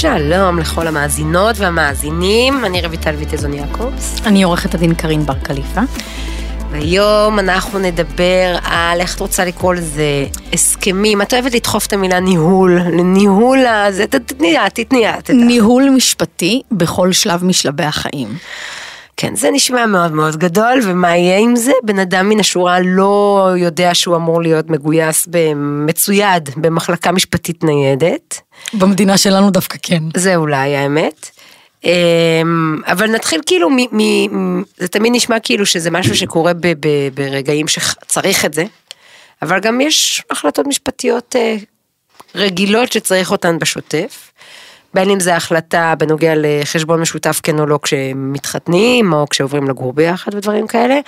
שלום לכל המאזינות והמאזינים, אני רויטל ויטזון יעקובס. אני עורכת הדין קרין בר קליפה. והיום אנחנו נדבר על, איך את רוצה לקרוא לזה, הסכמים. את אוהבת לדחוף את המילה ניהול, לניהול הזה, תתני את, תתני את. ניהול משפטי בכל שלב משלבי החיים. כן, זה נשמע מאוד מאוד גדול, ומה יהיה עם זה? בן אדם מן השורה לא יודע שהוא אמור להיות מגויס, מצויד במחלקה משפטית ניידת. במדינה שלנו דווקא כן. זה אולי האמת. אמ, אבל נתחיל כאילו, מ, מ, זה תמיד נשמע כאילו שזה משהו שקורה ב, ב, ברגעים שצריך את זה, אבל גם יש החלטות משפטיות אה, רגילות שצריך אותן בשוטף. בין אם זה החלטה בנוגע לחשבון משותף כן או לא כשמתחתנים, או כשעוברים לגור ביחד ודברים כאלה,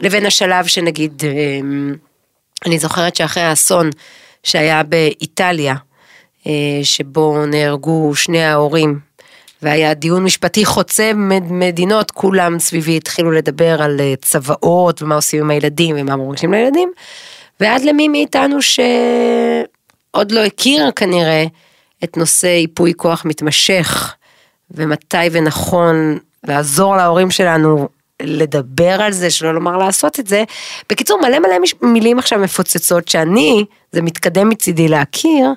לבין השלב שנגיד, אמ, אני זוכרת שאחרי האסון שהיה באיטליה, אה, שבו נהרגו שני ההורים, והיה דיון משפטי חוצה מדינות, כולם סביבי התחילו לדבר על אה, צוואות ומה עושים עם הילדים ומה מורגשים לילדים, ועד למי מאיתנו שעוד לא הכיר כנראה את נושא ייפוי כוח מתמשך, ומתי ונכון לעזור להורים שלנו לדבר על זה, שלא לומר לעשות את זה. בקיצור, מלא מלא מילים עכשיו מפוצצות שאני, זה מתקדם מצידי להכיר,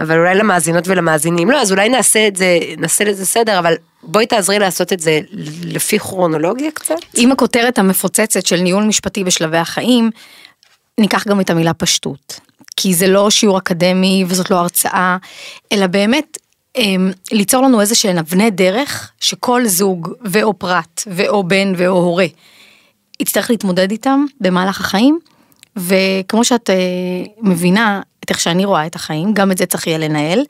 אבל אולי למאזינות ולמאזינים לא, אז אולי נעשה את זה, נעשה לזה סדר, אבל בואי תעזרי לעשות את זה לפי כרונולוגיה קצת. עם הכותרת המפוצצת של ניהול משפטי בשלבי החיים, ניקח גם את המילה פשטות. כי זה לא שיעור אקדמי וזאת לא הרצאה, אלא באמת אמ, ליצור לנו איזה שהן אבני דרך שכל זוג ואו פרט ואו בן ואו הורה יצטרך להתמודד איתם במהלך החיים, וכמו שאת אה, מבינה את איך שאני רואה את החיים, גם את זה צריך יהיה לנהל.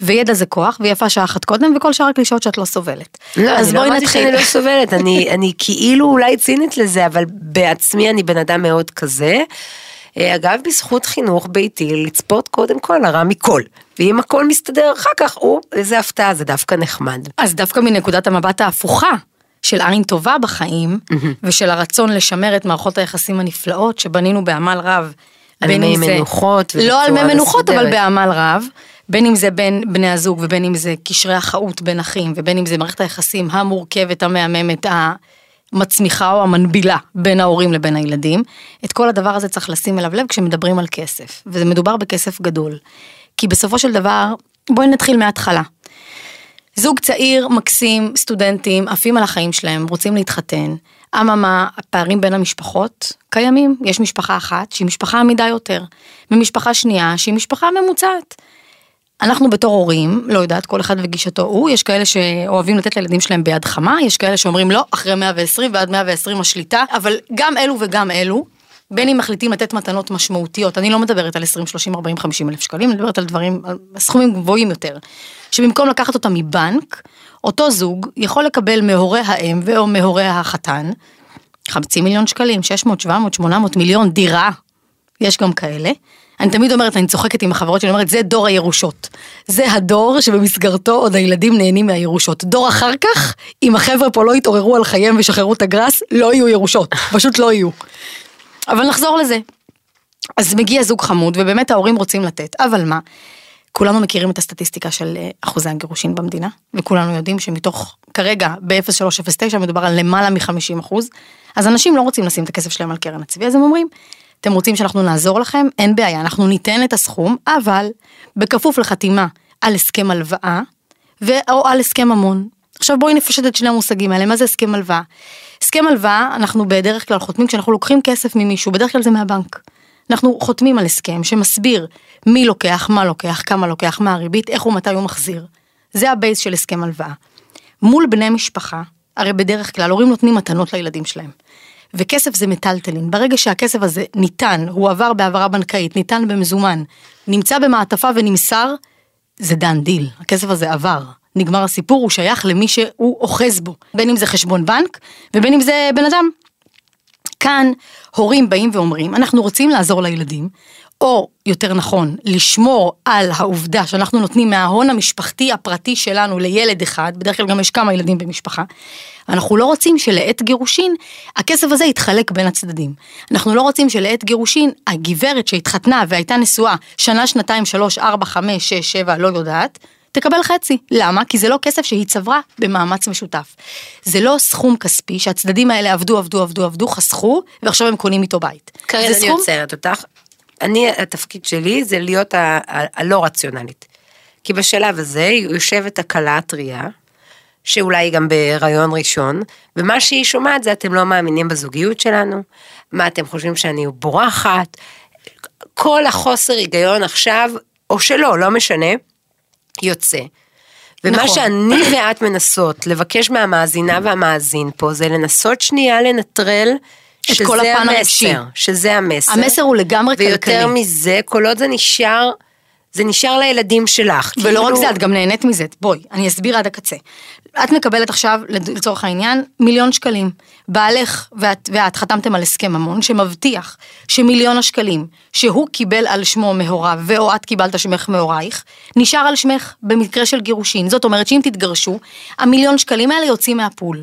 וידע זה כוח, ויפה שעה אחת קודם, וכל שאר הקלישאות שאת לא סובלת. לא, אז בואי לא נתחיל. שאני לא סובלת, אני, אני כאילו אולי צינית לזה, אבל בעצמי אני בן אדם מאוד כזה. אה, אגב, בזכות חינוך ביתי, לצפות קודם כל הרע מכל. ואם הכל מסתדר אחר כך, או, איזה הפתעה, זה דווקא נחמד. אז דווקא מנקודת המבט ההפוכה, של עין טובה בחיים, ושל הרצון לשמר את מערכות היחסים הנפלאות שבנינו בעמל רב. על מי מנוחות. לא על מי מנוחות, אבל בעמל רב. בין אם זה בין בני הזוג ובין אם זה קשרי החאות בין אחים ובין אם זה מערכת היחסים המורכבת, המהממת, המצמיחה או המנבילה בין ההורים לבין הילדים. את כל הדבר הזה צריך לשים אליו לב כשמדברים על כסף, וזה מדובר בכסף גדול. כי בסופו של דבר, בואי נתחיל מההתחלה. זוג צעיר, מקסים, סטודנטים, עפים על החיים שלהם, רוצים להתחתן. אממה, הפערים בין המשפחות קיימים. יש משפחה אחת שהיא משפחה עמידה יותר, ומשפחה שנייה שהיא משפחה ממוצעת. אנחנו בתור הורים, לא יודעת, כל אחד וגישתו הוא, יש כאלה שאוהבים לתת לילדים שלהם ביד חמה, יש כאלה שאומרים לא, אחרי 120 ועד 120 השליטה, אבל גם אלו וגם אלו, בין אם מחליטים לתת מתנות משמעותיות, אני לא מדברת על 20, 30, 40, 50 אלף שקלים, אני מדברת על דברים, על סכומים גבוהים יותר, שבמקום לקחת אותם מבנק, אותו זוג יכול לקבל מהורי האם ואו מהורי החתן, חצי מיליון שקלים, 600, 700, 800 מיליון דירה, יש גם כאלה. אני תמיד אומרת, אני צוחקת עם החברות שלי, אני אומרת, זה דור הירושות. זה הדור שבמסגרתו עוד הילדים נהנים מהירושות. דור אחר כך, אם החבר'ה פה לא יתעוררו על חייהם וישחררו את הגראס, לא יהיו ירושות, פשוט לא יהיו. אבל נחזור לזה. אז מגיע זוג חמוד, ובאמת ההורים רוצים לתת, אבל מה? כולנו מכירים את הסטטיסטיקה של אה, אחוזי הגירושין במדינה, וכולנו יודעים שמתוך, כרגע ב-0309 מדובר על למעלה מ-50 אחוז, אז אנשים לא רוצים לשים את הכסף שלהם על קרן הצבי, אז הם אומרים, אתם רוצים שאנחנו נעזור לכם? אין בעיה, אנחנו ניתן את הסכום, אבל בכפוף לחתימה על הסכם הלוואה, או על הסכם ממון. עכשיו בואי נפשט את שני המושגים האלה, מה זה הסכם הלוואה? הסכם הלוואה, אנחנו בדרך כלל חותמים כשאנחנו לוקחים כסף ממישהו, בדרך כלל זה מהבנק. אנחנו חותמים על הסכם שמסביר מי לוקח, מה לוקח, כמה לוקח, מה הריבית, איך ומתי הוא מחזיר. זה ה base של הסכם הלוואה. מול בני משפחה, הרי בדרך כלל הורים נותנים מתנות לילדים שלהם. וכסף זה מטלטלין. ברגע שהכסף הזה ניתן, הוא עבר בהעברה בנקאית, ניתן במזומן, נמצא במעטפה ונמסר, זה done deal, הכסף הזה עבר. נגמר הסיפור, הוא שייך למי שהוא אוחז בו. בין אם זה חשבון בנק, ובין אם זה בן אדם. כאן הורים באים ואומרים, אנחנו רוצים לעזור לילדים, או יותר נכון, לשמור על העובדה שאנחנו נותנים מההון המשפחתי הפרטי שלנו לילד אחד, בדרך כלל גם יש כמה ילדים במשפחה, אנחנו לא רוצים שלעת גירושין הכסף הזה יתחלק בין הצדדים. אנחנו לא רוצים שלעת גירושין הגברת שהתחתנה והייתה נשואה שנה, שנתיים, שלוש, ארבע, חמש, שש, שבע, לא יודעת, תקבל חצי. למה? כי זה לא כסף שהיא צברה במאמץ משותף. זה לא סכום כספי שהצדדים האלה עבדו, עבדו, עבדו, עבדו, חסכו, ועכשיו הם קונים איתו בית. קרן, אני סכום- עוצרת אותך. אני, התפקיד שלי זה להיות ה- ה- הלא רציונלית. כי בשלב הזה יושבת הכלה הטריה, שאולי היא גם בהיריון ראשון, ומה שהיא שומעת זה אתם לא מאמינים בזוגיות שלנו, מה אתם חושבים שאני בורחת, כל החוסר היגיון עכשיו, או שלא, לא משנה, יוצא. ומה נכון. שאני ואת מנסות לבקש מהמאזינה והמאזין פה, זה לנסות שנייה לנטרל את כל הפן הרגשי. שזה המסר. המסר הוא לגמרי ויותר כלכלי. מזה, כל עוד זה נשאר, זה נשאר לילדים שלך. ולא רק כאילו- זה, את גם נהנית מזה. בואי, אני אסביר עד הקצה. את מקבלת עכשיו, לצורך העניין, מיליון שקלים. בעלך ואת, ואת חתמתם על הסכם ממון שמבטיח שמיליון השקלים שהוא קיבל על שמו מהוריו, ואו את קיבלת שמך מהורייך, נשאר על שמך במקרה של גירושין. זאת אומרת שאם תתגרשו, המיליון שקלים האלה יוצאים מהפול.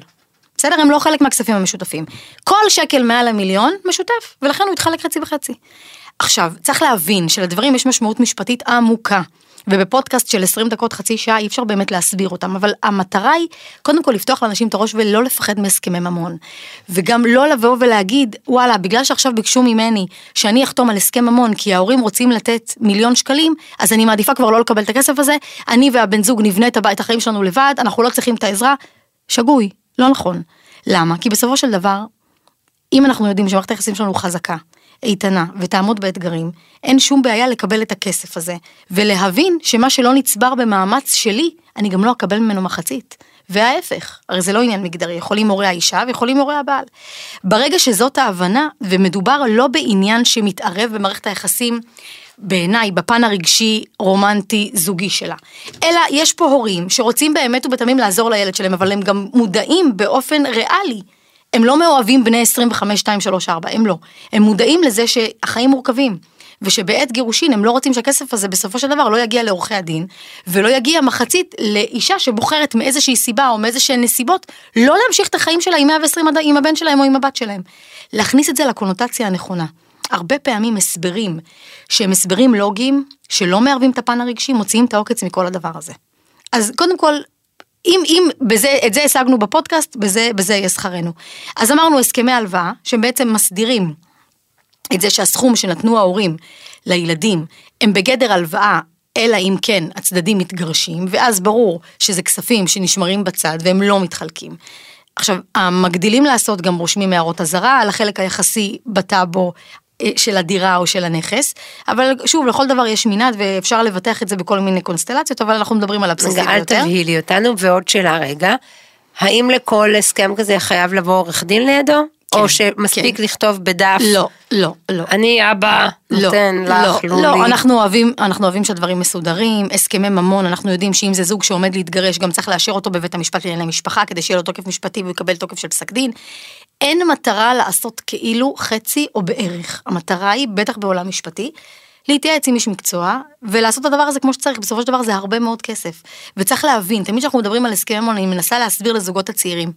בסדר? הם לא חלק מהכספים המשותפים. כל שקל מעל המיליון משותף, ולכן הוא יתחלק חצי וחצי. עכשיו, צריך להבין שלדברים יש משמעות משפטית עמוקה. ובפודקאסט של 20 דקות, חצי שעה, אי אפשר באמת להסביר אותם, אבל המטרה היא, קודם כל לפתוח לאנשים את הראש ולא לפחד מהסכמי ממון. וגם לא לבוא ולהגיד, וואלה, בגלל שעכשיו ביקשו ממני שאני אחתום על הסכם ממון, כי ההורים רוצים לתת מיליון שקלים, אז אני מעדיפה כבר לא לקבל את הכסף הזה, אני והבן זוג נבנה את החיים שלנו לבד, אנחנו לא צריכים את העזרה. שגוי, לא נכון. למה? כי בסופו של דבר, אם אנחנו יודעים שמערכת היחסים שלנו חזקה, איתנה ותעמוד באתגרים, אין שום בעיה לקבל את הכסף הזה, ולהבין שמה שלא נצבר במאמץ שלי, אני גם לא אקבל ממנו מחצית. וההפך, הרי זה לא עניין מגדרי, יכולים הורי האישה ויכולים הורי הבעל. ברגע שזאת ההבנה, ומדובר לא בעניין שמתערב במערכת היחסים, בעיניי, בפן הרגשי, רומנטי, זוגי שלה. אלא יש פה הורים שרוצים באמת ובתמים לעזור לילד שלהם, אבל הם גם מודעים באופן ריאלי הם לא מאוהבים בני 25, 2, 3, 4, הם לא. הם מודעים לזה שהחיים מורכבים. ושבעת גירושין הם לא רוצים שהכסף הזה בסופו של דבר לא יגיע לעורכי הדין, ולא יגיע מחצית לאישה שבוחרת מאיזושהי סיבה או מאיזשהן נסיבות, לא להמשיך את החיים שלה עם 120 עד עם הבן שלהם או עם הבת שלהם. להכניס את זה לקונוטציה הנכונה. הרבה פעמים הסברים שהם הסברים לוגיים, שלא מערבים את הפן הרגשי, מוציאים את העוקץ מכל הדבר הזה. אז קודם כל, אם, אם בזה, את זה השגנו בפודקאסט, בזה, בזה יהיה שכרנו. אז אמרנו הסכמי הלוואה, שהם בעצם מסדירים את זה שהסכום שנתנו ההורים לילדים הם בגדר הלוואה, אלא אם כן הצדדים מתגרשים, ואז ברור שזה כספים שנשמרים בצד והם לא מתחלקים. עכשיו, המגדילים לעשות גם רושמים הערות אזהרה על החלק היחסי בטאבו של הדירה או של הנכס, אבל שוב, לכל דבר יש מנעד ואפשר לבטח את זה בכל מיני קונסטלציות, אבל אנחנו מדברים על הבסיסי רגע, אל ביותר. תבהילי אותנו, ועוד שאלה רגע, האם לכל הסכם כזה חייב לבוא עורך דין לידו? כן, או שמספיק כן. לכתוב בדף? לא, לא, לא. אני אבא נותן לך, לא, לולי. לא, אנחנו אוהבים, אנחנו אוהבים שהדברים מסודרים, הסכמי ממון, אנחנו יודעים שאם זה זוג שעומד להתגרש, גם צריך לאשר אותו בבית המשפט לענייני משפחה, כדי שיהיה לו תוקף משפטי והוא יקבל תוקף של פסק דין. אין מטרה לעשות כאילו חצי או בערך. המטרה היא, בטח בעולם משפטי, להתייעץ עם איש מקצוע, ולעשות את הדבר הזה כמו שצריך, בסופו של דבר זה הרבה מאוד כסף. וצריך להבין, תמיד כשאנחנו מדברים על הסכמי ממון, אני מנסה להסביר לזוגות הצעירים.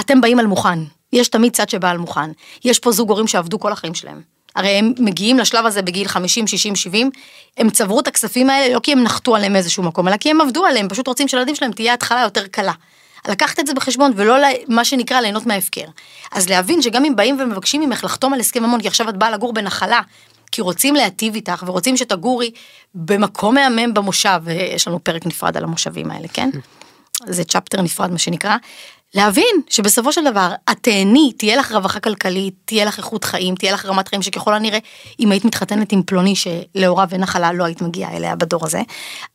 אתם באים על מוכן, יש תמיד צד שבא על מוכן. יש פה זוג הורים שעבדו כל החיים שלהם. הרי הם מגיעים לשלב הזה בגיל 50, 60, 70, הם צברו את הכספים האלה לא כי הם נחתו עליהם איזשהו מקום, אלא כי הם עבדו עליהם, פשוט רוצים שלילדים שלהם תהיה התחלה יותר קלה. לקחת את זה בחשבון ולא מה שנקרא ליהנות מההפקר. אז להבין שגם אם באים ומבקשים ממך לחתום על הסכם ממון, כי עכשיו את באה לגור בנחלה, כי רוצים להטיב איתך ורוצים שתגורי במקום מהמם במושב, ויש לנו פרק נפרד על המושבים האלה, כן? זה צ'פטר נפרד מה שנקרא, להבין שבסופו של דבר את תהני, תהיה לך רווחה כלכלית, תהיה לך איכות חיים, תהיה לך רמת חיים שככל הנראה, אם היית מתחתנת עם פלוני שלהוריו אין נחלה, לא היית מגיעה אליה בדור הזה.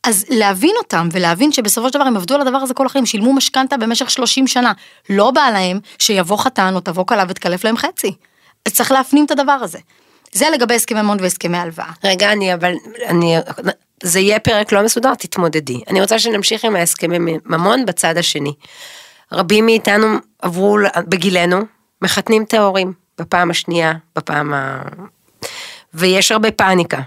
אז להבין אותם ולהבין שבסופו של דבר הם עבדו על הדבר הזה כל החיים, שילמו משכנתה במשך 30 שנה. לא בא להם שיבוא חתן או תבוא כלה ותקלף להם חצי. אז צריך להפנים את הדבר הזה. זה לגבי הסכמי ממון והסכמי הלוואה. רגע, אני אבל, אני, זה יהיה פרק לא מסודר, תתמודדי. אני רוצה שנמשיך עם ההסכמי ממון בצד השני. רבים מאיתנו עברו בגילנו, מחתנים את ההורים, בפעם השנייה, בפעם ה... ויש הרבה פאניקה.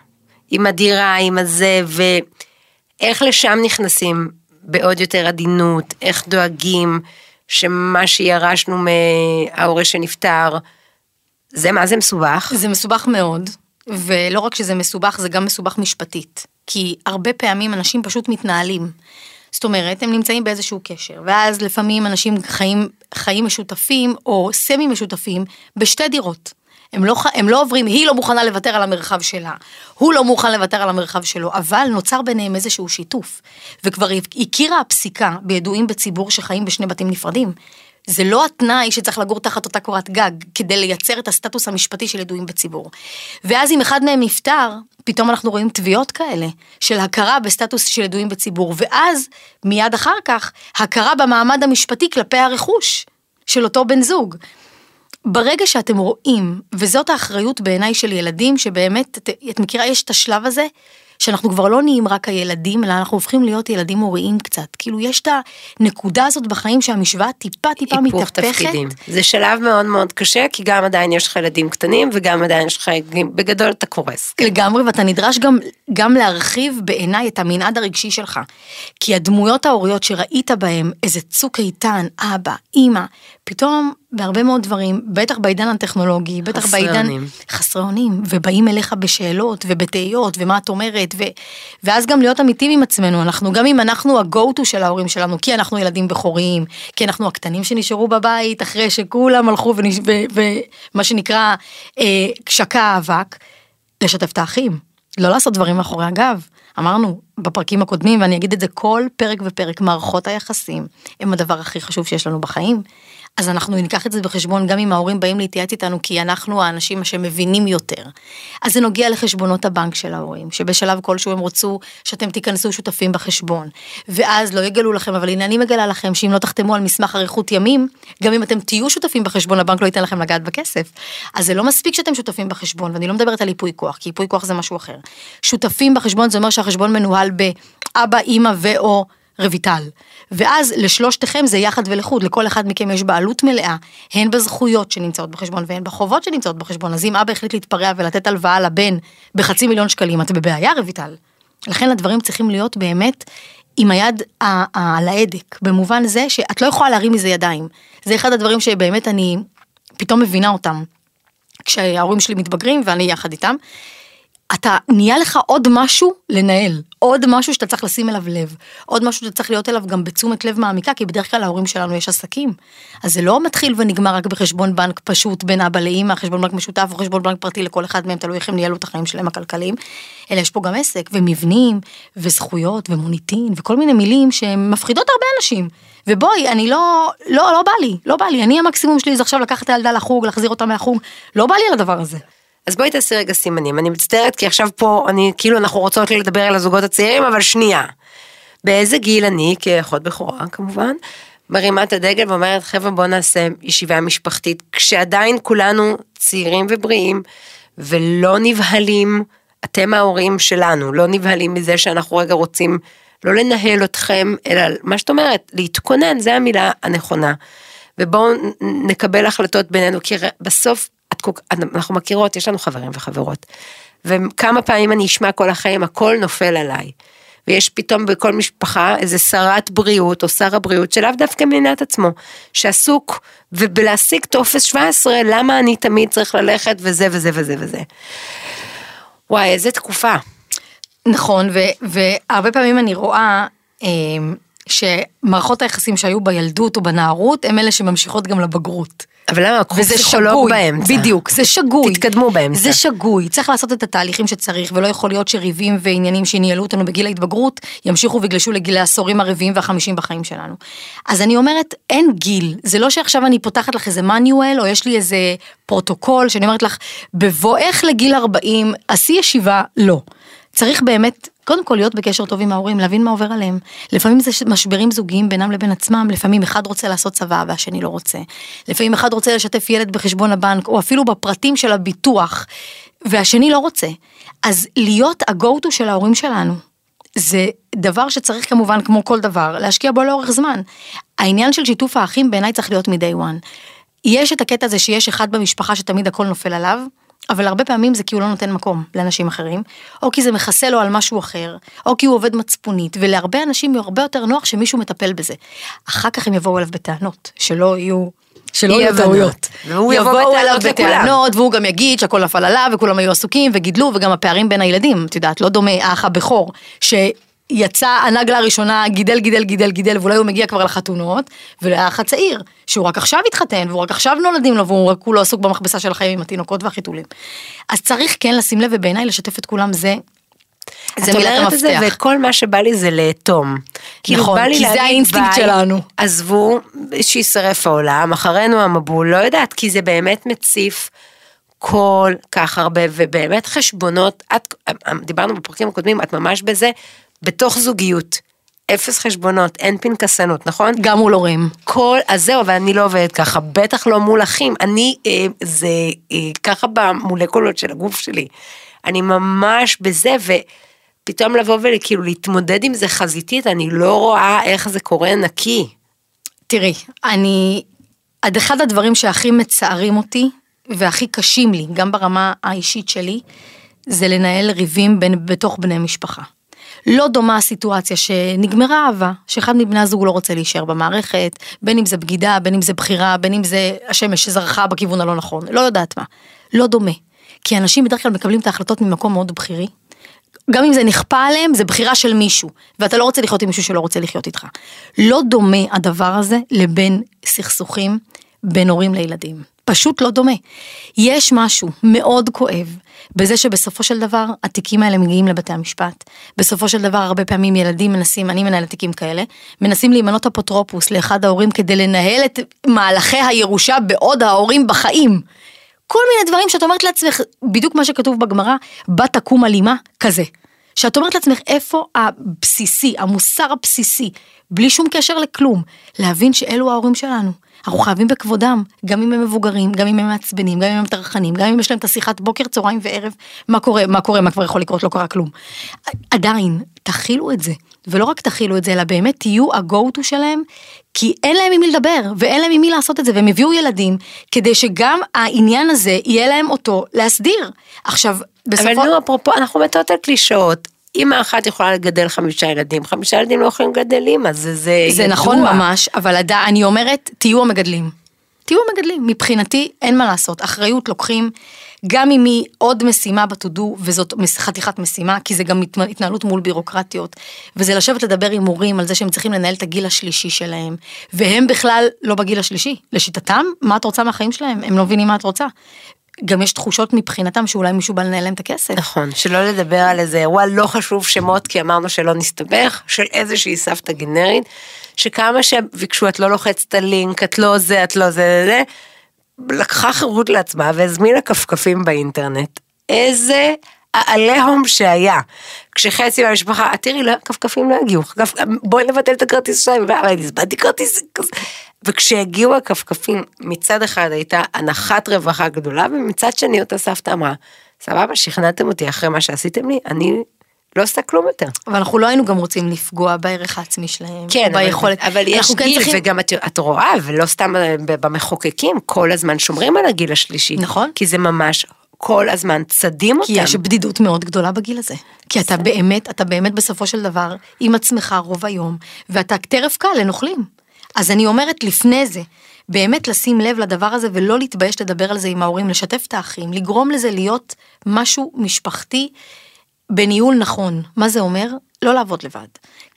עם הדירה, עם הזה, ואיך לשם נכנסים בעוד יותר עדינות, איך דואגים שמה שירשנו מההורה שנפטר, זה מה זה מסובך? זה מסובך מאוד, ולא רק שזה מסובך, זה גם מסובך משפטית. כי הרבה פעמים אנשים פשוט מתנהלים. זאת אומרת, הם נמצאים באיזשהו קשר, ואז לפעמים אנשים חיים, חיים משותפים או סמי משותפים בשתי דירות. הם לא, הם לא עוברים, היא לא מוכנה לוותר על המרחב שלה, הוא לא מוכן לוותר על המרחב שלו, אבל נוצר ביניהם איזשהו שיתוף. וכבר הכירה הפסיקה בידועים בציבור שחיים בשני בתים נפרדים. זה לא התנאי שצריך לגור תחת אותה קורת גג כדי לייצר את הסטטוס המשפטי של ידועים בציבור. ואז אם אחד מהם נפטר, פתאום אנחנו רואים תביעות כאלה של הכרה בסטטוס של ידועים בציבור, ואז מיד אחר כך הכרה במעמד המשפטי כלפי הרכוש של אותו בן זוג. ברגע שאתם רואים, וזאת האחריות בעיניי של ילדים, שבאמת, את, את מכירה, יש את השלב הזה, שאנחנו כבר לא נהיים רק הילדים, אלא אנחנו הופכים להיות ילדים הוריים קצת. כאילו, יש את הנקודה הזאת בחיים שהמשוואה טיפה טיפה מתהפכת. תפקידים. זה שלב מאוד מאוד קשה, כי גם עדיין יש לך ילדים קטנים, וגם עדיין יש לך ילדים, בגדול אתה קורס. כן. לגמרי, ואתה נדרש גם, גם להרחיב בעיניי את המנעד הרגשי שלך. כי הדמויות ההוריות שראית בהם, איזה צוק איתן, אבא, אימא, פתאום בהרבה מאוד דברים, בטח בעידן הטכנולוגי, בטח חסרי בעידן... אונים. חסרי אונים. ובאים אליך בשאלות ובתהיות ומה את אומרת, ו... ואז גם להיות אמיתיים עם עצמנו, אנחנו, גם אם אנחנו ה-go to של ההורים שלנו, כי אנחנו ילדים בכורים, כי אנחנו הקטנים שנשארו בבית אחרי שכולם הלכו ונש... ומה שנקרא אה, שקע האבק, לשתף את האחים, לא לעשות דברים מאחורי הגב. אמרנו בפרקים הקודמים, ואני אגיד את זה כל פרק ופרק, מערכות היחסים הם הדבר הכי חשוב שיש לנו בחיים. אז אנחנו ניקח את זה בחשבון גם אם ההורים באים להתייעץ איתנו, כי אנחנו האנשים שמבינים יותר. אז זה נוגע לחשבונות הבנק של ההורים, שבשלב כלשהו הם רצו שאתם תיכנסו שותפים בחשבון. ואז לא יגלו לכם, אבל הנה אני מגלה לכם שאם לא תחתמו על מסמך אריכות ימים, גם אם אתם תהיו שותפים בחשבון, הבנק לא ייתן לכם לגעת בכסף. אז זה לא מספיק שאתם שותפים בחשבון, ואני לא מדברת על ייפוי כוח, כי ייפוי כוח זה משהו אחר. שותפים בחשבון זה אומר שהחשבון מנוהל באבא, אימא ו/או רויטל. ואז לשלושתכם זה יחד ולחוד, לכל אחד מכם יש בעלות מלאה, הן בזכויות שנמצאות בחשבון והן בחובות שנמצאות בחשבון, אז אם אבא החליט להתפרע ולתת הלוואה לבן בחצי מיליון שקלים, את בבעיה רויטל. לכן הדברים צריכים להיות באמת עם היד על ההדק, במובן זה שאת לא יכולה להרים מזה ידיים. זה אחד הדברים שבאמת אני פתאום מבינה אותם. כשההורים שלי מתבגרים ואני יחד איתם, אתה נהיה לך עוד משהו לנהל, עוד משהו שאתה צריך לשים אליו לב, עוד משהו שאתה צריך להיות אליו גם בתשומת לב מעמיקה, כי בדרך כלל להורים שלנו יש עסקים. אז זה לא מתחיל ונגמר רק בחשבון בנק פשוט בין אבא לאמא, חשבון בנק משותף או חשבון בנק פרטי לכל אחד מהם, תלוי איך הם ניהלו את החיים שלהם הכלכליים, אלא יש פה גם עסק ומבנים וזכויות ומוניטין וכל מיני מילים שהן מפחידות הרבה אנשים. ובואי, אני לא, לא, לא בא לי, לא בא לי, אני המקסימום שלי זה עכשיו לקחת את הילדה לחוג, להחזיר אותה מהחוג, לא בא לי על הדבר הזה. אז בואי תעשי רגע סימנים, אני מצטערת כי עכשיו פה, אני, כאילו אנחנו רוצות לדבר על הזוגות הצעירים, אבל שנייה. באיזה גיל אני, כאחות בכורה כמובן, מרימה את הדגל ואומרת, חבר'ה בוא נעשה ישיבה משפחתית, כשעדיין כולנו צעירים ובריאים, ולא נבהלים, אתם ההורים שלנו, לא נבהלים מזה שאנחנו רגע רוצים לא לנהל אתכם, אלא מה שאת אומרת, להתכונן, זה המילה הנכונה. ובואו נקבל החלטות בינינו, כי בסוף אנחנו מכירות, יש לנו חברים וחברות. וכמה פעמים אני אשמע כל החיים, הכל נופל עליי. ויש פתאום בכל משפחה איזה שרת בריאות או שר הבריאות שלאו דווקא מבינה את עצמו, שעסוק ובלהשיג טופס 17, למה אני תמיד צריך ללכת וזה וזה וזה וזה. וואי, איזה תקופה. נכון, ו- והרבה פעמים אני רואה אה, שמערכות היחסים שהיו בילדות או בנערות, הם אלה שממשיכות גם לבגרות. אבל למה? קחו פסיכולוג באמצע. בדיוק, זה שגוי. תתקדמו באמצע. זה שגוי, צריך לעשות את התהליכים שצריך, ולא יכול להיות שריבים ועניינים שניהלו אותנו בגיל ההתבגרות, ימשיכו ויגלשו לגיל העשורים הרביעים והחמישים בחיים שלנו. אז אני אומרת, אין גיל, זה לא שעכשיו אני פותחת לך איזה manual, או יש לי איזה פרוטוקול, שאני אומרת לך, בבואך לגיל 40, עשי ישיבה, לא. צריך באמת קודם כל להיות בקשר טוב עם ההורים, להבין מה עובר עליהם. לפעמים זה משברים זוגיים בינם לבין עצמם, לפעמים אחד רוצה לעשות צבא והשני לא רוצה. לפעמים אחד רוצה לשתף ילד בחשבון הבנק, או אפילו בפרטים של הביטוח, והשני לא רוצה. אז להיות ה-go-to של ההורים שלנו, זה דבר שצריך כמובן, כמו כל דבר, להשקיע בו לאורך זמן. העניין של שיתוף האחים בעיניי צריך להיות מ-day one. יש את הקטע הזה שיש אחד במשפחה שתמיד הכל נופל עליו, אבל הרבה פעמים זה כי הוא לא נותן מקום לאנשים אחרים, או כי זה מכסה לו על משהו אחר, או כי הוא עובד מצפונית, ולהרבה אנשים הוא הרבה יותר נוח שמישהו מטפל בזה. אחר כך הם יבואו אליו בטענות, שלא יהיו שלא יהיו. טעויות. והוא יבוא יבואו בטענות אליו. בטענות, והוא גם יגיד שהכל נפל עליו, וכולם היו עסוקים, וגידלו, וגם הפערים בין הילדים, את יודעת, לא דומה האח הבכור, שיצא הנגלה הראשונה, גידל, גידל, גידל, גידל, ואולי הוא מגיע כבר לחתונות, ולאח הצעיר, שהוא רק עכשיו התחתן, והוא רק עכשיו נולדים לו, והוא רק כולו עסוק במכבסה של החיים עם התינוקות והחיתולים. אז צריך כן לשים לב, ובעיניי לשתף את כולם זה... זה את מילת אומרת את זה, המפתח. וכל מה שבא לי זה לאטום. כאילו, נכון, כי זה האינסטינקט שלנו. עזבו, שישרף העולם, אחרינו המבול, לא יודעת, כי זה באמת מציף כל כך הרבה, ובאמת חשבונות, את, דיברנו בפרקים הקודמים, את ממש בזה, בתוך זוגיות. אפס חשבונות, אין פנקסנות, נכון? גם מול הורים. כל, אז זהו, אבל אני לא עובדת ככה, בטח לא מול אחים, אני, אה, זה אה, ככה במולקולות של הגוף שלי. אני ממש בזה, ופתאום לבוא וכאילו להתמודד עם זה חזיתית, אני לא רואה איך זה קורה נקי. תראי, אני, עד אחד הדברים שהכי מצערים אותי, והכי קשים לי, גם ברמה האישית שלי, זה לנהל ריבים בין, בתוך בני משפחה. לא דומה הסיטואציה שנגמרה אהבה, שאחד מבני הזוג לא רוצה להישאר במערכת, בין אם זה בגידה, בין אם זה בחירה, בין אם זה השמש שזרחה בכיוון הלא נכון, לא יודעת מה. לא דומה. כי אנשים בדרך כלל מקבלים את ההחלטות ממקום מאוד בכירי. גם אם זה נכפה עליהם, זה בחירה של מישהו, ואתה לא רוצה לחיות עם מישהו שלא רוצה לחיות איתך. לא דומה הדבר הזה לבין סכסוכים בין הורים לילדים. פשוט לא דומה. יש משהו מאוד כואב בזה שבסופו של דבר התיקים האלה מגיעים לבתי המשפט. בסופו של דבר הרבה פעמים ילדים מנסים, אני מנהלת תיקים כאלה, מנסים להימנות אפוטרופוס לאחד ההורים כדי לנהל את מהלכי הירושה בעוד ההורים בחיים. כל מיני דברים שאת אומרת לעצמך, בדיוק מה שכתוב בגמרא, בת תקום אלימה, כזה. שאת אומרת לעצמך איפה הבסיסי, המוסר הבסיסי, בלי שום קשר לכלום, להבין שאלו ההורים שלנו. אנחנו חייבים בכבודם, גם אם הם מבוגרים, גם אם הם מעצבנים, גם אם הם טרחנים, גם אם יש להם את השיחת בוקר, צהריים וערב, מה קורה, מה קורה, מה כבר יכול לקרות, לא קרה כלום. עדיין, תכילו את זה, ולא רק תכילו את זה, אלא באמת תהיו ה-go to שלהם, כי אין להם עם מי לדבר, ואין להם עם מי לעשות את זה, והם הביאו ילדים, כדי שגם העניין הזה, יהיה להם אותו להסדיר. עכשיו, בסופו... אבל נו, אפרופו, אנחנו מטעות על קלישאות. אמא אחת יכולה לגדל חמישה ילדים, חמישה ילדים לא יכולים לגדל אמא, זה, זה זה ידוע. נכון ממש, אבל עד, אני אומרת, תהיו המגדלים. תהיו המגדלים, מבחינתי אין מה לעשות, אחריות לוקחים, גם אם היא עוד משימה בתודו, וזאת חתיכת משימה, כי זה גם התנ- התנהלות מול בירוקרטיות, וזה לשבת לדבר עם הורים על זה שהם צריכים לנהל את הגיל השלישי שלהם, והם בכלל לא בגיל השלישי. לשיטתם, מה את רוצה מהחיים שלהם? הם לא מבינים מה את רוצה. גם יש תחושות מבחינתם שאולי מישהו בא לנהל להם את הכסף. נכון, שלא לדבר על איזה אירוע לא חשוב שמות, כי אמרנו שלא נסתבך, של איזושהי סבתא גנרית, שכמה שביקשו, את לא לוחצת הלינק, את לא זה, את לא זה, זה, לקחה חירות לעצמה והזמינה כפכפים באינטרנט. איזה העליהום שהיה. כשחצי מהמשפחה, "את תראי, לא, כפכפים לא הגיעו, בואי נבטל את הכרטיס שלהם, ואני הזמנתי כרטיס כזה. וכשהגיעו הכפכפים, מצד אחד הייתה הנחת רווחה גדולה, ומצד שני אותה סבתא אמרה, סבבה, שכנעתם אותי אחרי מה שעשיתם לי, אני לא עושה כלום יותר. אבל אנחנו לא היינו גם רוצים לפגוע בערך העצמי שלהם, כן, ביכולת. אבל, אבל יש כן גיל, צריכים- וגם את, את רואה, ולא סתם במחוקקים, כל הזמן שומרים על הגיל השלישי. נכון. כי זה ממש כל הזמן צדים אותם. כי יש בדידות מאוד גדולה בגיל הזה. כי אתה באמת, אתה באמת בסופו של דבר עם עצמך רוב היום, ואתה טרף קל לנוכלים. אז אני אומרת לפני זה, באמת לשים לב לדבר הזה ולא להתבייש לדבר על זה עם ההורים, לשתף את האחים, לגרום לזה להיות משהו משפחתי בניהול נכון. מה זה אומר? לא לעבוד לבד.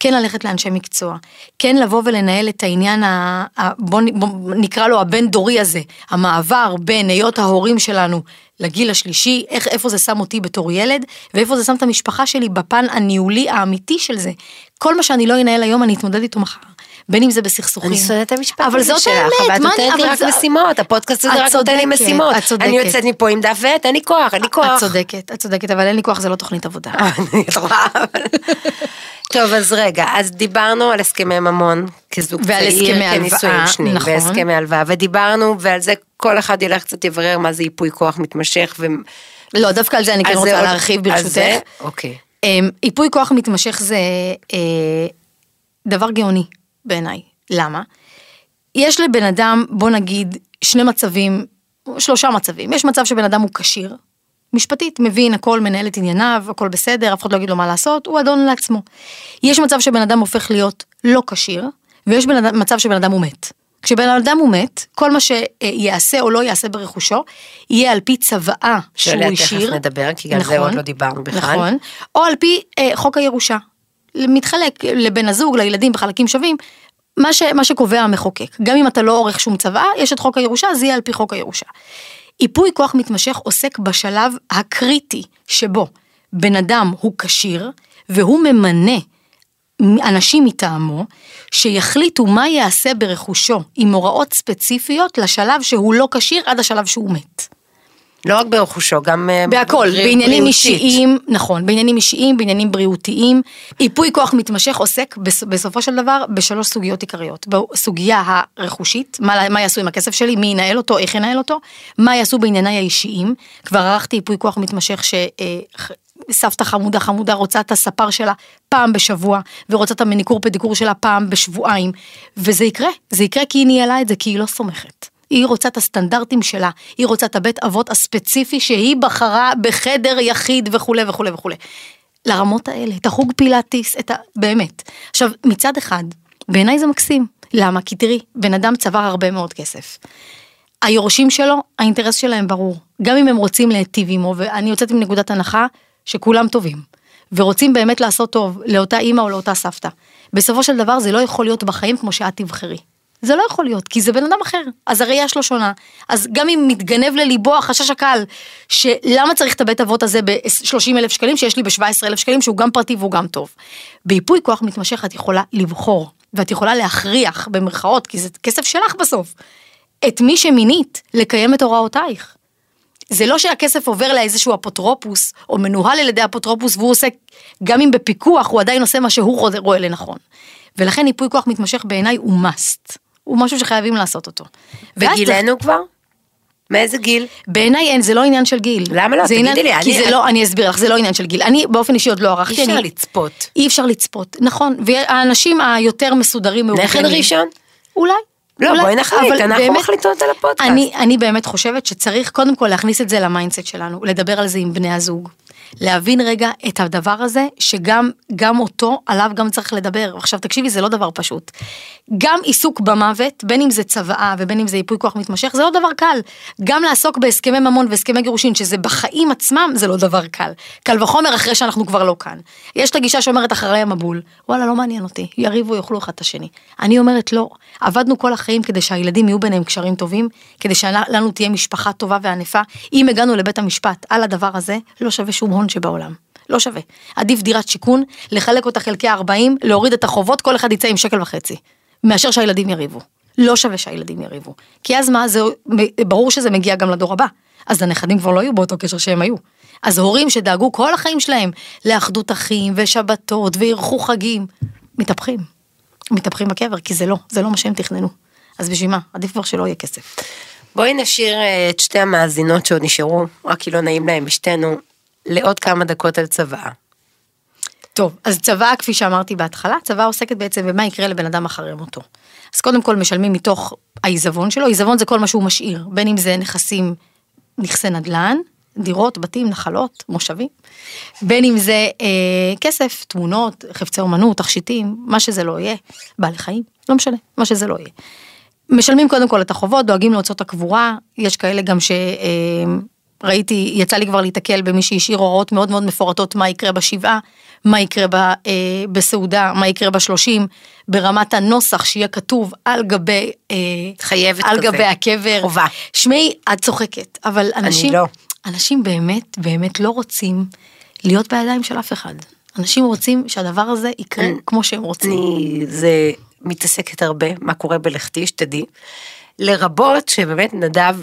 כן ללכת לאנשי מקצוע. כן לבוא ולנהל את העניין, ה... ה... בוא, בוא נקרא לו הבין דורי הזה, המעבר בין היות ההורים שלנו לגיל השלישי, איך, איפה זה שם אותי בתור ילד, ואיפה זה שם את המשפחה שלי בפן הניהולי האמיתי של זה. כל מה שאני לא אנהל היום, אני אתמודד איתו מחר. בין אם זה בסכסוכים. אני שונאת את המשפט אבל הזה זאת שלך, אבל את נותנת לי רק משימות, הפודקאסט הזה רק נותן לי משימות. את צודקת. אני יוצאת מפה עם דף ועט, אין לי כוח, אין לי כוח. את צודקת, את צודקת, אבל אין לי כוח, זה לא תוכנית עבודה. רואה? טוב, אז רגע, אז דיברנו על הסכמי ממון כזוג ועל צעיר, הסכמי כנישואים הלוואה, שניים, נכון. והסכמי הלוואה, ודיברנו, ועל זה כל אחד ילך קצת יברר מה זה ייפוי כוח מתמשך. ו... לא, דווקא על זה אני כן רוצה עוד- להרחיב ברשותך. אוקיי. אמ, ייפוי כוח מתמשך זה אה, דבר גאוני בעיניי. למה? יש לבן אדם, בוא נגיד, שני מצבים, שלושה מצבים. יש מצב שבן אדם הוא כשיר, משפטית, מבין הכל, מנהל את ענייניו, הכל בסדר, אף אחד לא יגיד לו מה לעשות, הוא אדון לעצמו. יש מצב שבן אדם הופך להיות לא כשיר, ויש בן אדם, מצב שבן אדם הוא מת. כשבן אדם הוא מת, כל מה שיעשה או לא יעשה ברכושו, יהיה על פי צוואה שהוא שעליה השאיר. תכף נדבר, כי גם זה עוד לא דיברנו בכלל. נכון, או על פי אה, חוק הירושה. מתחלק לבן הזוג, לילדים בחלקים שווים, מה, ש, מה שקובע המחוקק. גם אם אתה לא עורך שום צוואה, יש את חוק הירושה, זה יהיה על פי חוק הירושה. ייפוי כוח מתמשך עוסק בשלב הקריטי שבו בן אדם הוא כשיר, והוא ממנה אנשים מטעמו, שיחליטו מה יעשה ברכושו עם הוראות ספציפיות לשלב שהוא לא כשיר עד השלב שהוא מת. לא רק ברכושו, גם אה, בהכל, בעניינים. אישיים, נכון, בעניינים אישיים, בעניינים בריאותיים. ייפוי כוח מתמשך עוסק בס- בסופו של דבר בשלוש סוגיות עיקריות. בסוגיה הרכושית, מה, מה יעשו עם הכסף שלי, מי ינהל אותו, איך ינהל אותו, מה יעשו בענייניי האישיים. כבר ערכתי ייפוי כוח מתמשך שסבתא חמודה חמודה רוצה את הספר שלה פעם בשבוע, ורוצה את המניקור פדיקור שלה פעם בשבועיים, וזה יקרה, זה יקרה כי היא ניהלה את זה, כי היא לא סומכת. היא רוצה את הסטנדרטים שלה, היא רוצה את הבית אבות הספציפי שהיא בחרה בחדר יחיד וכולי וכולי וכולי. לרמות האלה, את החוג פילאטיס, את ה... באמת. עכשיו, מצד אחד, בעיניי זה מקסים. למה? כי תראי, בן אדם צבר הרבה מאוד כסף. היורשים שלו, האינטרס שלהם ברור. גם אם הם רוצים להיטיב עמו, ואני יוצאת עם נקודת הנחה שכולם טובים. ורוצים באמת לעשות טוב לאותה אימא או לאותה סבתא. בסופו של דבר זה לא יכול להיות בחיים כמו שאת תבחרי. זה לא יכול להיות, כי זה בן אדם אחר, אז הראייה שלו שונה. אז גם אם מתגנב לליבו החשש הקל, שלמה צריך את הבית אבות הזה ב-30 אלף שקלים, שיש לי ב-17 אלף שקלים, שהוא גם פרטי והוא גם טוב. בייפוי כוח מתמשך את יכולה לבחור, ואת יכולה להכריח, במרכאות, כי זה כסף שלך בסוף, את מי שמינית לקיים את הוראותייך. זה לא שהכסף עובר לאיזשהו אפוטרופוס, או מנוהל על ידי אפוטרופוס, והוא עושה, גם אם בפיקוח, הוא עדיין עושה מה שהוא רואה- לנכון. ולכן ייפוי כוח מתמשך בעיניי הוא must. הוא משהו שחייבים לעשות אותו. וגילנו כבר? מאיזה גיל? בעיניי אין, זה לא עניין של גיל. למה לא? תגידי עניין, לי, כי אני- זה לא, אני אסביר לך, זה לא עניין של גיל. אני באופן אישי עוד לא ערכתי. אי אפשר אני- לצפות. אי אפשר לצפות, נכון. והאנשים היותר מסודרים, נכד ראשון? אולי. לא, אולי, בואי נחליט, אנחנו באמת, מחליטות על הפודקאסט. אני, אני באמת חושבת שצריך קודם כל להכניס את זה ל mindset שלנו, לדבר על זה עם בני הזוג. להבין רגע את הדבר הזה, שגם גם אותו, עליו גם צריך לדבר. עכשיו תקשיבי, זה לא דבר פשוט. גם עיסוק במוות, בין אם זה צוואה ובין אם זה ייפוי כוח מתמשך, זה לא דבר קל. גם לעסוק בהסכמי ממון והסכמי גירושין, שזה בחיים עצמם, זה לא דבר קל. קל וחומר אחרי שאנחנו כבר לא כאן. יש את הגישה שאומרת אחרי המבול, וואלה, לא מעניין אותי, יריבו, יאכלו אחד את השני. אני אומרת לא, עבדנו כל החיים כדי שהילדים יהיו ביניהם קשרים טובים, כדי שלנו תהיה משפחה טובה וענפה. אם הגענו לבית המשפט על הדבר הזה, לא שווה שום הון שבעולם. לא שווה. עדיף דירת שיכון, לחלק אותה חלקי 40, להוריד את החובות, כל אחד יצא עם שקל וחצי. מאשר שהילדים יריבו. לא שווה שהילדים יריבו. כי אז מה, זה, ברור שזה מגיע גם לדור הבא. אז הנכדים כבר לא יהיו באותו קשר שהם היו. אז הורים שדאגו כל החיים שלהם לאחדות אחים ושבתות ואירחו חגים, מתהפכים. מתהפכים בקבר, כי זה לא, זה לא מה שהם תכננו. אז בשביל מה? עדיף כבר שלא יהיה כסף. בואי נשאיר אה, את שתי המאזינות שעוד נשארו, רק כי לא נעים להם משתינו, לעוד כמה דקות על צוואה. טוב, אז צוואה, כפי שאמרתי בהתחלה, צוואה עוסקת בעצם במה יקרה לבן אדם אחרי מותו. אז קודם כל משלמים מתוך העיזבון שלו, עיזבון זה כל מה שהוא משאיר, בין אם זה נכסים, נכסי נדל"ן, דירות, בתים, נחלות, מושבים, בין אם זה אה, כסף, תמונות, חפצי אומנות, תכשיטים, מה שזה לא יהיה, בעלי חיים, לא משנה, מה שזה לא יהיה. משלמים קודם כל את החובות, דואגים להוצאות הקבורה, יש כאלה גם ש... אה, ראיתי, יצא לי כבר להתקל במי שהשאיר הוראות מאוד מאוד מפורטות מה יקרה בשבעה, מה יקרה ב, אה, בסעודה, מה יקרה בשלושים, ברמת הנוסח שיהיה כתוב על גבי, אה, חייבת על כזה. גבי הקבר. חובה. שמעי, את צוחקת, אבל אנשים, לא. אנשים באמת, באמת לא רוצים להיות בידיים של אף אחד. אנשים רוצים שהדבר הזה יקרה כמו שהם רוצים. אני, זה מתעסקת הרבה, מה קורה בלכתי, שתדעי. לרבות שבאמת נדב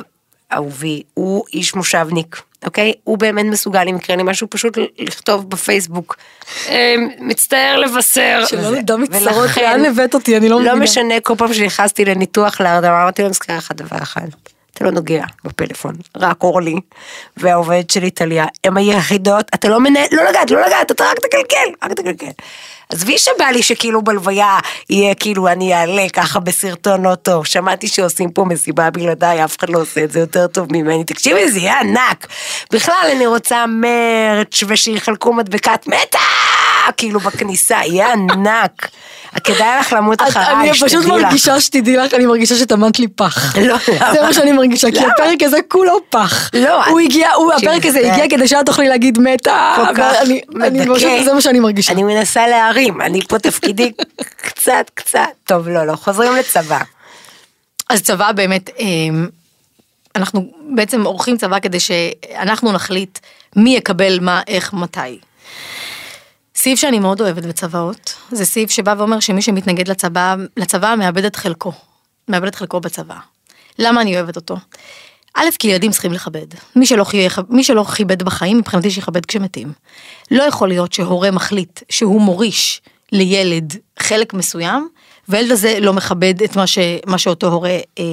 אהובי, הוא איש מושבניק, אוקיי? הוא באמת מסוגל, אם יקרה לי משהו, פשוט לכתוב בפייסבוק. "אה, מצטער לבשר. שלא נדע מצטערות, לאן הבאת אותי? אני לא לא מבינה. משנה, כל פעם שנכנסתי לניתוח להרדמה, אמרתי לו, אני מזכירה לך דבר אחד. אתה לא נוגע בפלאפון, רק אורלי והעובדת שלי טליה, הם היחידות, אתה לא מנהל, לא לגעת, לא לגעת, אתה רק תקלקל, רק תקלקל. עזבי שבא לי שכאילו בלוויה יהיה כאילו אני אעלה ככה בסרטון לא טוב, שמעתי שעושים פה מסיבה בלעדיי, אף אחד לא עושה את זה יותר טוב ממני, תקשיבי זה יהיה ענק. בכלל אני רוצה מרץ' ושיחלקו מדבקת מתה! כאילו בכניסה, יהיה ענק. כדאי לך למות את- אחריי, אני פשוט שתדעי לך. מרגישה שתדעי לך, אני מרגישה שטמנת לי פח. לא, למה? זה מה שאני מרגישה, כי? הפרק הזה כולו פח. לא, הוא הגיע, הפרק הזה זה- הגיע כדי שאת תוכלי להגיד מתה, כל כך אני מדכא. פשוט, זה מה שאני מרגישה. אני מנסה להרים, אני פה תפקידי קצת קצת. טוב, לא, לא, חוזרים לצבא. אז צבא באמת, אמ, אנחנו בעצם עורכים צבא כדי שאנחנו נחליט מי יקבל מה, איך, מתי. סעיף שאני מאוד אוהבת בצבאות, זה סעיף שבא ואומר שמי שמתנגד לצבא, לצבא מאבד את חלקו, מאבד את חלקו בצבא. למה אני אוהבת אותו? א', כי ילדים צריכים לכבד. מי שלא, חי... מי שלא כיבד בחיים, מבחינתי שיכבד כשמתים. לא יכול להיות שהורה מחליט שהוא מוריש לילד חלק מסוים, והילד הזה לא מכבד את מה, ש... מה שאותו הורה אה,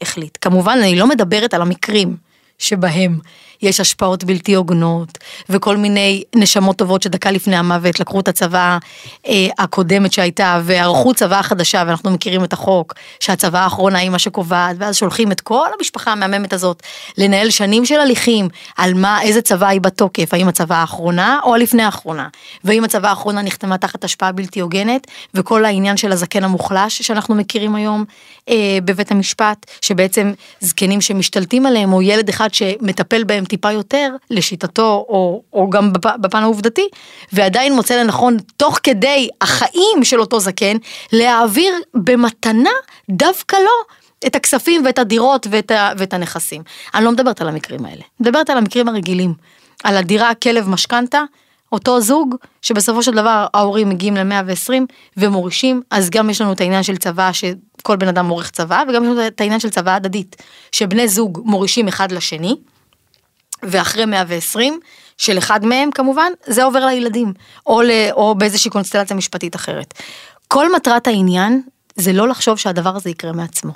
החליט. כמובן, אני לא מדברת על המקרים שבהם יש השפעות בלתי הוגנות, וכל מיני נשמות טובות שדקה לפני המוות לקחו את הצבא אה, הקודמת שהייתה, וערכו צבא חדשה, ואנחנו מכירים את החוק, שהצבא האחרונה היא מה שקובעת, ואז שולחים את כל המשפחה המהממת הזאת לנהל שנים של הליכים על מה, איזה צבא היא בתוקף, האם הצבא האחרונה או הלפני האחרונה, והאם הצבא האחרונה נחתמה תחת השפעה בלתי הוגנת, וכל העניין של הזקן המוחלש שאנחנו מכירים היום אה, בבית המשפט, שבעצם זקנים שמשתלטים עליהם, או ילד אחד שמטפל בהם טיפה יותר, לשיטתו, או, או גם בפ, בפן העובדתי, ועדיין מוצא לנכון, תוך כדי החיים של אותו זקן, להעביר במתנה דווקא לו. את הכספים ואת הדירות ואת, ה, ואת הנכסים. אני לא מדברת על המקרים האלה, מדברת על המקרים הרגילים. על הדירה, כלב, משכנתה, אותו זוג, שבסופו של דבר ההורים מגיעים ל-120 ומורישים, אז גם יש לנו את העניין של צבא, שכל בן אדם מוריך צבא, וגם יש לנו את העניין של צבא הדדית, שבני זוג מורישים אחד לשני, ואחרי 120, של אחד מהם כמובן, זה עובר לילדים, או, ל, או באיזושהי קונסטלציה משפטית אחרת. כל מטרת העניין זה לא לחשוב שהדבר הזה יקרה מעצמו.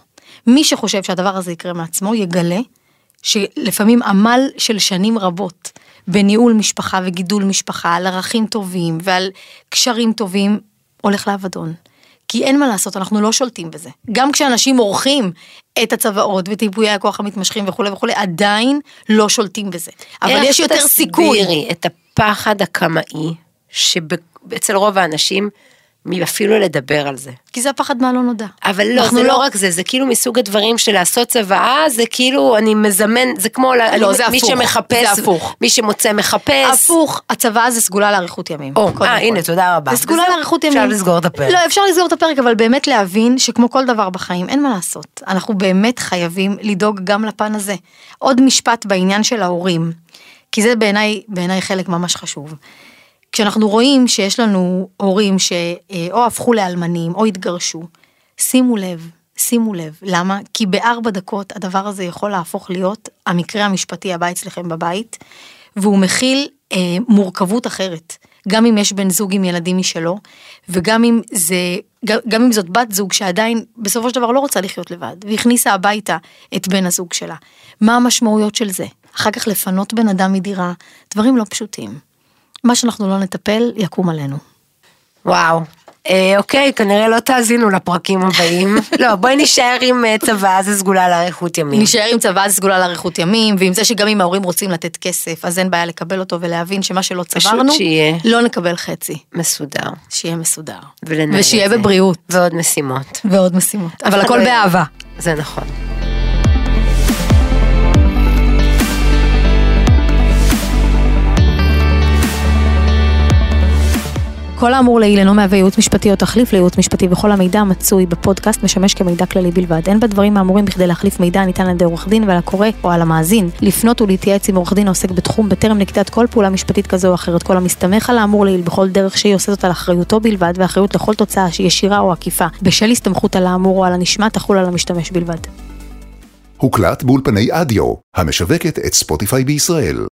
מי שחושב שהדבר הזה יקרה מעצמו יגלה שלפעמים עמל של שנים רבות בניהול משפחה וגידול משפחה על ערכים טובים ועל קשרים טובים הולך לאבדון. כי אין מה לעשות, אנחנו לא שולטים בזה. גם כשאנשים עורכים את הצוואות ואת ייפויי הכוח המתמשכים וכולי וכולי, עדיין לא שולטים בזה. אבל איך יש יותר סיכוי. תסבירי את הפחד הקמאי שאצל רוב האנשים אפילו לדבר על זה. כי זה הפחד מהלא נודע. אבל לא, אנחנו זה לא רק זה, זה כאילו מסוג הדברים של לעשות צוואה, זה כאילו אני מזמן, זה כמו, לא, אני- זה מי הפוך, שמחפש, זה הפוך. מי שמוצא מחפש. הפוך, הצוואה זה סגולה לאריכות ימים. או, אה. הנה, תודה רבה. זה סגולה לאריכות ימים. אפשר לסגור את הפרק. לא, אפשר לסגור את הפרק, אבל באמת להבין שכמו כל דבר בחיים, אין מה לעשות. אנחנו באמת חייבים לדאוג גם לפן הזה. עוד משפט בעניין של ההורים, כי זה בעיניי, בעיניי חלק ממש חשוב. כשאנחנו רואים שיש לנו הורים שאו הפכו לאלמנים או התגרשו, שימו לב, שימו לב. למה? כי בארבע דקות הדבר הזה יכול להפוך להיות המקרה המשפטי הבא אצלכם בבית, והוא מכיל אה, מורכבות אחרת. גם אם יש בן זוג עם ילדים משלו, וגם אם זה, גם, גם אם זאת בת זוג שעדיין בסופו של דבר לא רוצה לחיות לבד, והכניסה הביתה את בן הזוג שלה. מה המשמעויות של זה? אחר כך לפנות בן אדם מדירה, דברים לא פשוטים. מה שאנחנו לא נטפל, יקום עלינו. וואו. אה, אוקיי, כנראה לא תאזינו לפרקים הבאים. לא, בואי נישאר עם אה, צבא, זה סגולה לאריכות ימים. נשאר עם צבא זה סגולה לאריכות ימים, ועם זה שגם אם ההורים רוצים לתת כסף, אז אין בעיה לקבל אותו ולהבין שמה שלא צברנו, שיהיה. לא נקבל חצי. מסודר. שיהיה מסודר. ושיהיה. בבריאות. ועוד משימות. ועוד משימות. אבל הכל לא- באהבה. זה נכון. כל האמור לעיל אינו מהווה ייעוץ משפטי או תחליף לייעוץ משפטי וכל המידע המצוי בפודקאסט משמש כמידע כללי בלבד. אין בדברים האמורים בכדי להחליף מידע הניתן על ידי עורך דין ועל הקורא או על המאזין. לפנות ולהתייעץ עם עורך דין העוסק בתחום בטרם נקיטת כל פעולה משפטית כזו או אחרת. כל המסתמך על האמור לעיל בכל דרך שהיא עושה זאת על אחריותו בלבד ואחריות לכל תוצאה שהיא ישירה או עקיפה בשל הסתמכות על האמור או על הנשמע תחול על המשתמש בלבד. הוקלט באולפני אדיו, המשווקת את ספוטיפיי בישראל.